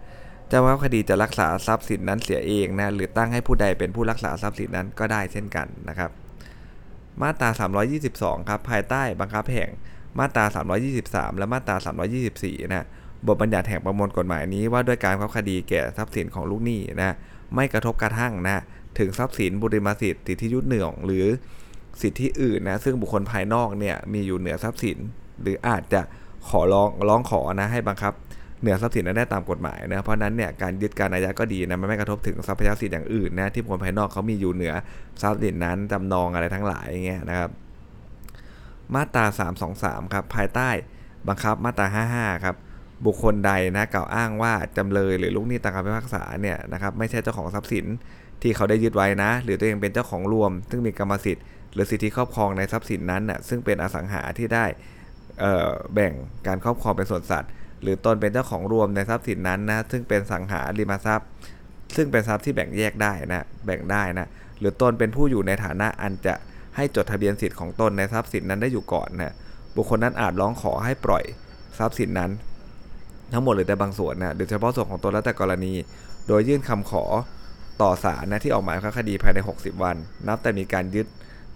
เจ้าบังคับคดีจะรักษาทรัพย์สินนั้นเสียเองนะหรือตั้งให้ผู้ใดเป็นผู้รักษาทรัพย์สินนั้นก็ได้เช่นกันนะครับ มาตรา 322 ครับภายใต้บังคับแห่งมาตรา 323 และมาตรา 324 นะบทบัญญัติแห่งประมวลกฎหมายนี้ว่าด้วยการบังคับคดีแก่ทรัพย์สินของลูกหนี้นะไม่กระทบกระทั่งนะถึงทรัพย์สินบุริมสิทธิ์สิทธิยุติเหนี่ยวหรือ สิทธิอื่นนะซึ่งบุคคลภายนอกเนี่ยมีอยู่เหนือทรัพย์สิน หรืออาจจะขอร้องร้องขอนะให้บังคับเหนือทรัพย์สินนั้นได้ตามกฎหมายนะเพราะนั้นเนี่ยการยึดการอายัดก็ดีนะมันไม่กระทบถึงทรัพยสิทธิ์อย่างอื่นนะที่บุคคลภายนอกเขามีอยู่เหนือทรัพย์สินนั้นจำนองอะไรทั้งหลายอย่างเงี้ยนะครับ มาตรา 323ครับภายใต้บังคับมาตรา 55ครับบุคคลใดนะกล่าวอ้างว่าจำเลยหรือลูกหนี้ตามคำพิพากษาเนี่ยนะครับไม่ใช่เจ้าของทรัพย์สินที่เขาได้ยึดไว้นะ หรือตัวเองเป็นเจ้าของรวม ซึ่งมีกรรมสิทธิ์ หรือสิทธิครอบครองในทรัพย์สินนั้นน่ะซึ่งเป็นอสังหาที่ได้แบ่งการครอบครองเป็นส่วนสัตว์ หรือตนเป็นเจ้าของรวมในทรัพย์สินนั้นนะซึ่งเป็นสังหาริมทรัพย์ ซึ่งเป็นทรัพย์ที่แบ่งแยกได้นะแบ่งได้นะหรือตนเป็นผู้อยู่ในฐานะอันจะให้จดทะเบียนสิทธิ์ของตนในทรัพย์สินนั้นได้อยู่ก่อนนะบุคคลนั้นอาจร้องขอให้ปล่อยทรัพย์สินนั้น ทั้งหมดหรือแต่บางส่วนนะโดยเฉพาะส่วนของตนแล้วแต่กรณี โดยยื่นคำขอต่อศาลนะที่ออกหมายคดีภายใน 60 วัน นับแต่มีการยึด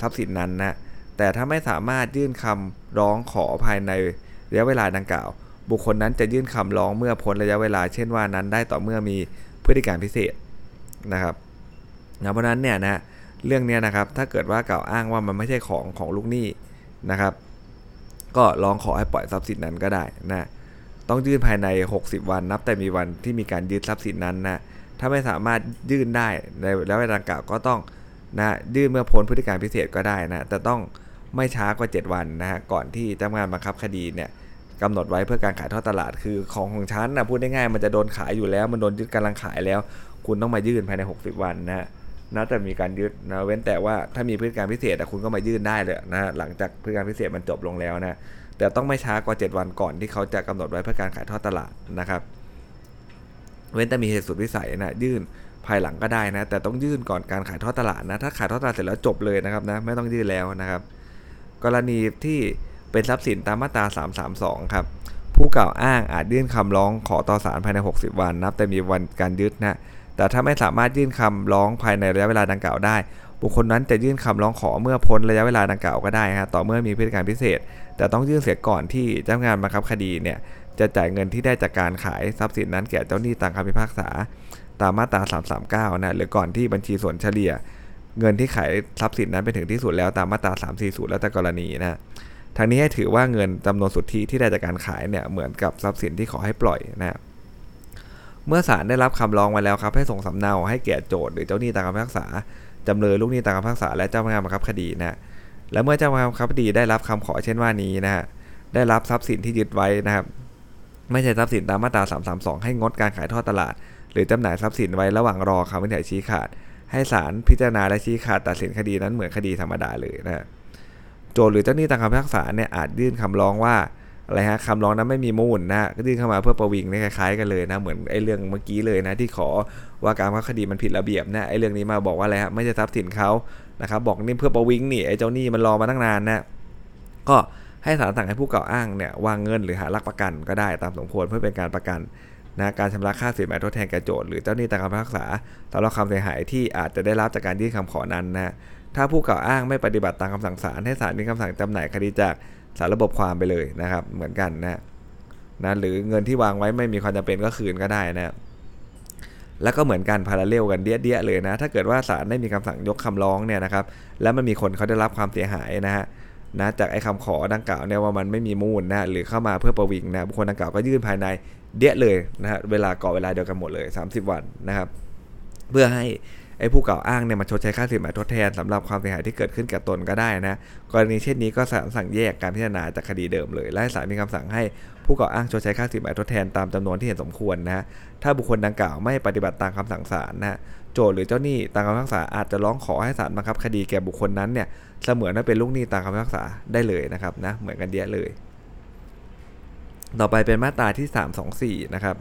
ทรัพย์สินนั้นนะแต่ถ้าไม่สามารถยื่นคำร้องขอภายในระยะเวลาดังกล่าว บุคคลนั้นจะยื่นคำร้องเมื่อพ้นระยะเวลา เช่นว่านั้นได้ต่อเมื่อมีพฤติการพิเศษนะครับนะเพราะนั้นเนี่ยนะเรื่องนี้นะครับถ้าเกิดว่ากล่าวอ้างว่ามันไม่ใช่ของของลูกหนี้นะครับ ก็ลองขอให้ปล่อยทรัพย์สินนั้นก็ได้นะต้องยื่นภายใน 60 วันนับแต่มีวันที่มีการยึดทรัพย์สินนั้นนะถ้าไม่สามารถยื่นได้ในระยะเวลาดังกล่าวก็ต้อง นะยื่นเมื่อพ้นพฤติการพิเศษก็ได้นะแต่ต้องไม่ช้ากว่า 7 วันนะฮะก่อนที่เจ้าพนักงานบังคับคดีเนี่ยกำหนดไว้เพื่อการขายทอดตลาดคือของของฉันนะพูดง่ายๆมันจะโดนขายอยู่แล้ว มันโดนยึดกำลังขายแล้ว คุณต้องมายื่นภายใน 60 วันนะนะแต่มีการยึดนะเว้นแต่ว่าถ้ามีพฤติการพิเศษคุณก็มายื่นได้เลยนะหลังจากพฤติการพิเศษมันจบลงแล้วนะแต่ต้องไม่ช้ากว่า 7 วันก่อนที่เขาจะกำหนดไว้เพื่อการขายทอดตลาดนะครับ เว้นแต่มีเหตุสุดวิสัยนะยื่น ภายหลังก็ได้นะ แต่ต้องยื่นก่อนการขายทอดตลาดนะ ถ้าขายทอดตลาดเสร็จแล้วจบเลยนะครับนะไม่ต้องยื่นแล้วนะครับ กรณีที่เป็นทรัพย์สินตามมาตรา 332 ครับ ผู้กล่าวอ้างอาจยื่นคำร้องขอต่อศาลภายใน 60 วันนับแต่มีวันการยึดนะแต่ถ้าไม่สามารถยื่นคำร้องภายในระยะเวลาดังกล่าวได้ บุคคลนั้นจะยื่นคำร้องขอเมื่อพ้นระยะเวลาดังกล่าวก็ได้ฮะต่อเมื่อมีพฤติการพิเศษ แต่ต้องยื่นเสียก่อนที่เจ้าพนักงานบังคับคดีเนี่ยจะจ่ายเงินที่ได้จากการขายทรัพย์สินนั้นแก่เจ้าหนี้ตามคำพิพากษา ตามมาตรา 339 นะหรือก่อนที่บัญชีส่วนเฉลี่ย เงินที่ขายทรัพย์สินนั้นไปถึงที่สุดแล้วตามมาตรา 340 แล้วแต่กรณีนะทางนี้ให้ถือว่าเงินจำนวนสุทธิที่ได้จากการขายเนี่ยเหมือนกับทรัพย์สินที่ขอให้ปล่อยนะเมื่อศาลได้รับคำร้องมาแล้วครับให้ส่งสำเนาให้แก่โจทย์หรือเจ้าหนี้ตามคำพิพากษาจำเลยลูกหนี้ตามคำพิพากษาและเจ้าพนักงานบังคับคดีนะและเมื่อเจ้าพนักงานบังคับคดีได้รับคำขอเช่นว่านี้นะฮะได้รับทรัพย์สินที่ยึดไว้นะครับ ไม่ใช่ทรัพย์สินตามมาตรา 332 ให้งดการขายทอดตลาด หรือจำหน่ายทรัพย์สินไว้ระหว่างรอคำวินิจฉัยชี้ขาด ให้ศาลพิจารณาและชี้ขาดตัดสินคดีนั้นเหมือนคดีธรรมดาเลยนะโจทย์หรือเจ้าหนี้ตามคำพิพากษาเนี่ยอาจยื่นคำร้องว่าอะไรฮะคำร้องนั้นไม่มีมูลนะก็ยื่นเข้ามาเพื่อประวิงนี่คล้ายๆกันเลยนะเหมือนไอ้เรื่องเมื่อกี้เลยนะที่ขอว่าการว่าคดีมันผิดระเบียบนะไอ้เรื่องนี้มาบอกว่าอะไรฮะไม่ใช่ทรัพย์สินเขานะครับบอกนี่เพื่อประวิงนี่ไอ้เจ้าหนี้มันรอมาตั้งนานนะก็ให้ศาลสั่งให้ผู้กล่าวอ้างเนี่ยวางเงินหรือหาหลักประกันก็ได้ตามสมควรเพื่อเป็นการประกัน นะการชำระค่าสินไหมทดแทนแก่โจทย์หรือเจ้าหนี้ตามคำพิพากษาสำหรับความเสียหายที่อาจจะได้รับจากการยื่นคำขอนั้นนะถ้าผู้กล่าวอ้างไม่ปฏิบัติตามคำสั่งศาลให้ศาลมีคำสั่งจำหน่ายคดีจากสารระบบความไปเลยนะครับ เหมือนกันนะนะหรือเงินที่วางไว้ไม่มีความจำเป็นก็คืนก็ได้นะแล้วก็เหมือนกันพาราเลลกันเดี้ยๆเลยนะ ถ้าเกิดว่าศาลได้มีคำสั่งยกคำร้องเนี่ยนะครับ แล้วมันมีคนเขาได้รับความเสียหายนะฮะ นะจากไอ้คำขอดังกล่าวเนี่ยว่ามันไม่มีมูลนะหรือเข้ามาเพื่อประวิงนะบุคคลดังกล่าวก็ยื่นภายในเดี้ยเลยนะฮะเวลาก่อเวลาเดียวกันหมดเลย 30 วันนะครับ เพื่อให้ไอ้ผู้กล่าวอ้างเนี่ยมาชดใช้ค่าสินไหมทดแทนสำหรับความเสียหายที่เกิดขึ้นแก่ตนก็ได้นะกรณีเช่นนี้ก็สั่งแยกการพิจารณาจากคดีเดิมเลย และให้ศาลมีคำสั่งให้ผู้กล่าวอ้างชดใช้ค่าสินไหมทดแทนตามจำนวนที่เห็นสมควรนะถ้าบุคคลดังกล่าวไม่ปฏิบัติตามคำสั่งศาลนะ โจทย์หรือเจ้าหนี้ตามคำพิพากษาอาจจะร้องขอให้ศาลบังคับคดีแก่บุคคลนั้นเนี่ยเสมือนว่าเป็นลูกหนี้ตามคำพิพากษาได้เลยนะครับนะเหมือนกันเดียเลย ต่อไปเป็นมาตราที่ 324 นะครับ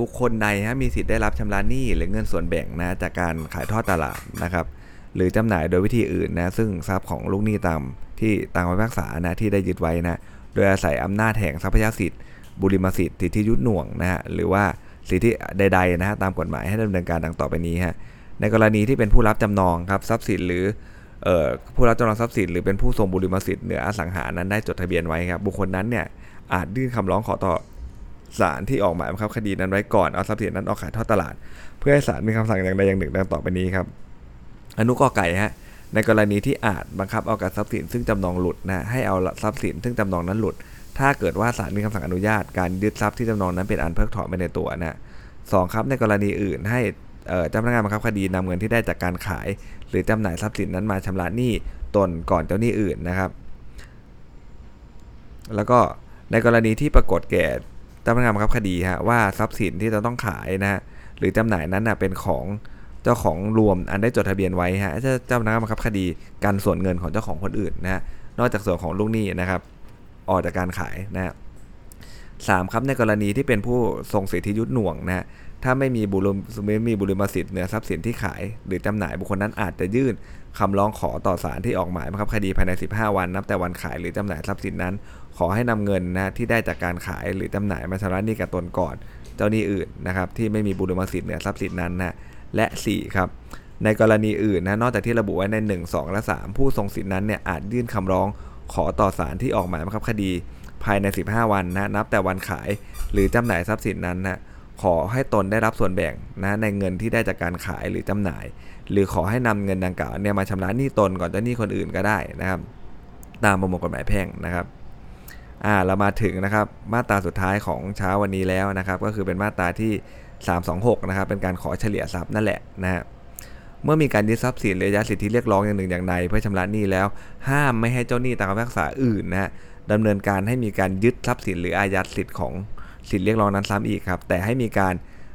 บุคคลใดฮะมีสิทธิ์ได้รับชำระหนี้หรือเงินส่วนแบ่งนะจากการขายทอดตลาดนะครับหรือจำหน่ายโดยวิธีอื่นนะซึ่งทรัพย์ของลูกหนี้ตามที่ตามคำพิพากษานะที่ได้ยึดไว้นะโดยอาศัยอำนาจแห่งทรัพยสิทธิ์บุริมสิทธิ์สิทธิยุทธหน่วงนะฮะหรือว่า สิทธิใดๆนะฮะตามกฎหมายให้ดำเนินการดังต่อไปนี้ฮะในกรณีที่เป็นผู้รับจำนองครับทรัพย์สินหรือผู้รับจำนองทรัพย์สินหรือเป็นผู้ทรงบุริมสิทธิ์เหนืออสังหานั้นได้จดทะเบียนไว้ครับบุคคลนั้นเนี่ยอาจยื่นคำร้องขอต่อศาลที่ออกหมายบังคับคดีนั้นไว้ก่อนเอาทรัพย์สินนั้นออกขายทอดตลาด เพื่อให้ศาลมีคำสั่งอย่างใดอย่างหนึ่งดังต่อไปนี้ครับอนุกอไก่ฮะในกรณีที่อาจบังคับเอากับทรัพย์สินซึ่งจำนองหลุดนะให้เอาทรัพย์สินซึ่งจำนองนั้นหลุด ถ้าเกิดว่าศาลมีคำสั่งอนุญาต การยึดทรัพย์ที่จำนองนั้นเป็นอันเพิกถอนไปในตัวนะสองครับในกรณีอื่นให้เจ้าพนักงานบังคับคดีนำเงินที่ได้จากการขาย หรือจำหน่ายทรัพย์สินนั้นมาชำระหนี้ตนก่อนเจ้าหนี้อื่นนะครับ แล้วก็ในกรณีที่ปรากฏแก่เจ้าพนักงานบังคับคดีฮะว่าทรัพย์สินที่เราต้องขายนะฮะหรือจำหน่ายนั้นนะเป็นของเจ้าของรวมอันได้จดทะเบียนไว้ฮะเจ้าพนักงานบังคับคดีกันส่วนเงินของเจ้าของคนอื่นนะฮะนอกจากส่วนของลูกหนี้นะครับ ออกจากการขายนะฮะสามครับในกรณีที่เป็นผู้ทรงสิทธิยุทธหน่วงนะฮะถ้าไม่มีบุรุษไม่มีบุริมสิทธิ์เหนือทรัพย์สินที่ขาย หรือจำหน่ายบุคคลนั้นอาจจะยื่นคำร้องขอต่อศาลที่ออกหมายบังคับคดีภายใน 15 วันนับแต่วันขายหรือจำหน่ายทรัพย์สินนั้น ขอให้นำเงินนะที่ได้จากการขายหรือจำหน่ายมาชำระหนี้กับตนก่อน เจ้าหนี้อื่นนะครับที่ไม่มีบุริมสิทธิ์เหนือทรัพย์สินนั้นนะและ 4 ครับ ในกรณีอื่นนะนอกจากที่ระบุไว้ใน 1 2 และ 3 ผู้ทรงสิทธินั้นเนี่ยอาจยื่นคำร้อง ขอต่อศาลที่ออกหมายบังคับคดีภายใน 15 วันนะนับแต่วันขายหรือจำหน่ายทรัพย์สินนั้นนะขอให้ตนได้รับส่วนแบ่งนะในเงินที่ได้จากการขายหรือจำหน่าย หรือขอให้นำเงินดังกล่าวเนี่ยมาชำระหนี้ตนก่อนจ้าหนี้คนอื่นก็ได้นะครับ ตามประมวลกฎหมายแพ่งนะครับอ่าเรามาถึงนะครับมาตราสุดท้ายของเช้าวันนี้แล้วนะครับ ก็คือเป็นมาตราที่ 326 นะครับ เป็นการขอเฉลี่ยทรัพย์นั่นแหละนะฮะ เมื่อมีการยึดทรัพย์สินหรือยัดสิทธิเรียกร้องอย่างหนึ่งอย่างใดเพื่อชำระหนี้แล้ว ห้ามไม่ให้เจ้าหนี้ตามคำพิพากษาอื่นนะฮะดำเนินการให้มีการยึดทรัพย์สินหรืออายัดสิทธิ์ของสิทธิเรียกร้องนั้นซ้ำอีกครับ แต่ให้มีการ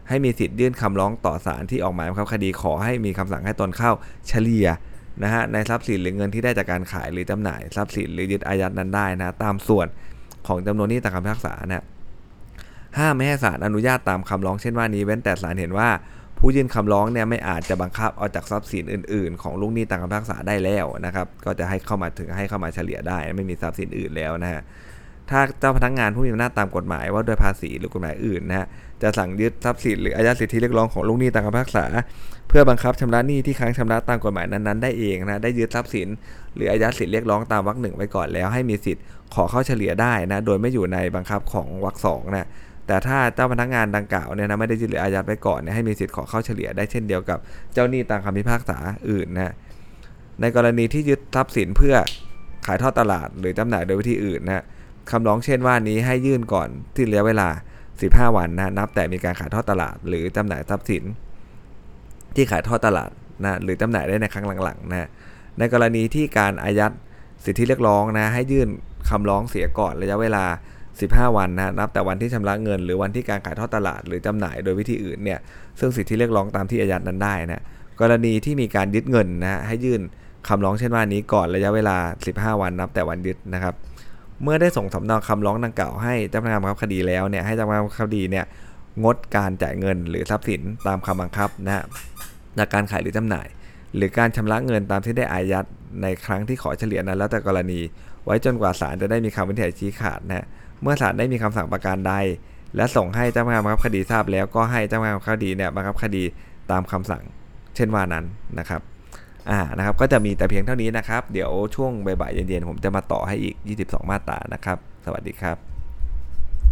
ให้มีสิทธิ์ยื่นคำร้องต่อศาลที่ออกหมายบังคับคดีขอให้มีคำสั่งให้ตนเข้าเฉลี่ยนะฮะในทรัพย์สินหรือเงินที่ได้จากการขายหรือจำหน่ายทรัพย์สินหรือยึดอายัดนั้นได้นะตามส่วนของจำนวนนี้ตามคำพิพากษานะห้ามไม่ให้ศาลอนุญาตตามคำร้องเช่นว่านี้เว้นแต่ศาลเห็นว่า ผู้ยื่นคำร้องเนี่ยไม่อาจจะบังคับเอาจากทรัพย์สินอื่น ๆ ของลูกหนี้ตามคำพิพากษาได้แล้วนะครับ ก็จะให้เข้ามาถึงให้เข้ามาเฉลี่ยได้ ไม่มีทรัพย์สินอื่นแล้วนะฮะถ้าเจ้าพนักงงานผู้มีอำนาจตามกฎหมายว่าโดยภาษีหรือกฎหมายอื่นนะฮะจะสั่งยึดทรัพย์สินหรืออายัดสิทธิเรียกร้องของลูกหนี้ตามคำพิพากษา เพื่อบังคับชำระหนี้ที่ค้างชำระตามกฎหมายนั้นๆได้เองนะได้ยึดทรัพย์สิน หรืออายัดสิทธิเรียกร้องตามวรรคหนึ่งไว้ก่อนแล้วให้มีสิทธิ์ขอเข้าเฉลี่ยได้นะโดยไม่อยู่ในบังคับของวรรคสองนะ แต่ถ้าเจ้าพนักงานดังกล่าวเนี่ยนะไม่ได้ยึดหรืออายัดไว้ก่อนเนี่ยให้มีสิทธิ์ขอเข้าเฉลี่ยได้เช่นเดียวกับเจ้าหนี้ตามคำพิพากษาอื่นนะในกรณีที่ยึดทรัพย์สินเพื่อขายทอดตลาดหรือจำหน่ายโดยวิธีอื่นนะคำร้องเช่นว่านี้ให้ยื่นก่อนที่ระยะเวลา 15 วันนะนับแต่มีการขายทอดตลาด หรือจำหน่ายทรัพย์สิน ที่ขายทอดตลาดนะหรือจำหน่ายได้ในครั้งหลังๆนะในกรณีที่การอายัดสิทธิเรียกร้องนะให้ยื่นคำร้องเสียก่อนระยะเวลา 15 วันนะนับแต่วันที่ชำระเงิน หรือวันที่การขายทอดตลาดหรือจำหน่ายโดยวิธีอื่นเนี่ยซึ่งสิทธิเรียกร้องตามที่อายัดนั้นได้นะกรณีที่มีการยึดเงินนะให้ยื่นคำร้องเช่นว่านี้ก่อนระยะเวลา 15 วันนับแต่วันยึดนะครับ เมื่อได้ส่งสำเนาคำร้องดังกล่าวให้เจ้าพนักงานบังคับคดีแล้วเนี่ยให้เจ้าพนักงานบังคับคดีเนี่ยงดการจ่ายเงินหรือทรัพย์สินตามคำบังคับนะฮะจากการขายหรือจำหน่าย หรือการชำระเงินตามที่ได้อายัดในครั้งที่ขอเฉลี่ยนั้นแล้วแต่กรณี ไว้จนกว่าศาลจะได้มีคำวินิจฉัยชี้ขาดนะ เมื่อศาลได้มีคำสั่งประการใด และส่งให้เจ้าพนักงานบังคับคดีทราบแล้วก็ให้เจ้าพนักงานบังคับคดีเนี่ยบังคับคดีตามคำสั่ง เช่นว่านั้นนะครับอ่านะครับก็จะมีแต่เพียงเท่านี้นะครับ เดี๋ยวช่วงบ่ายๆเย็นๆผมจะมาต่อให้อีก 22 มาตรานะครับ สวัสดีครับ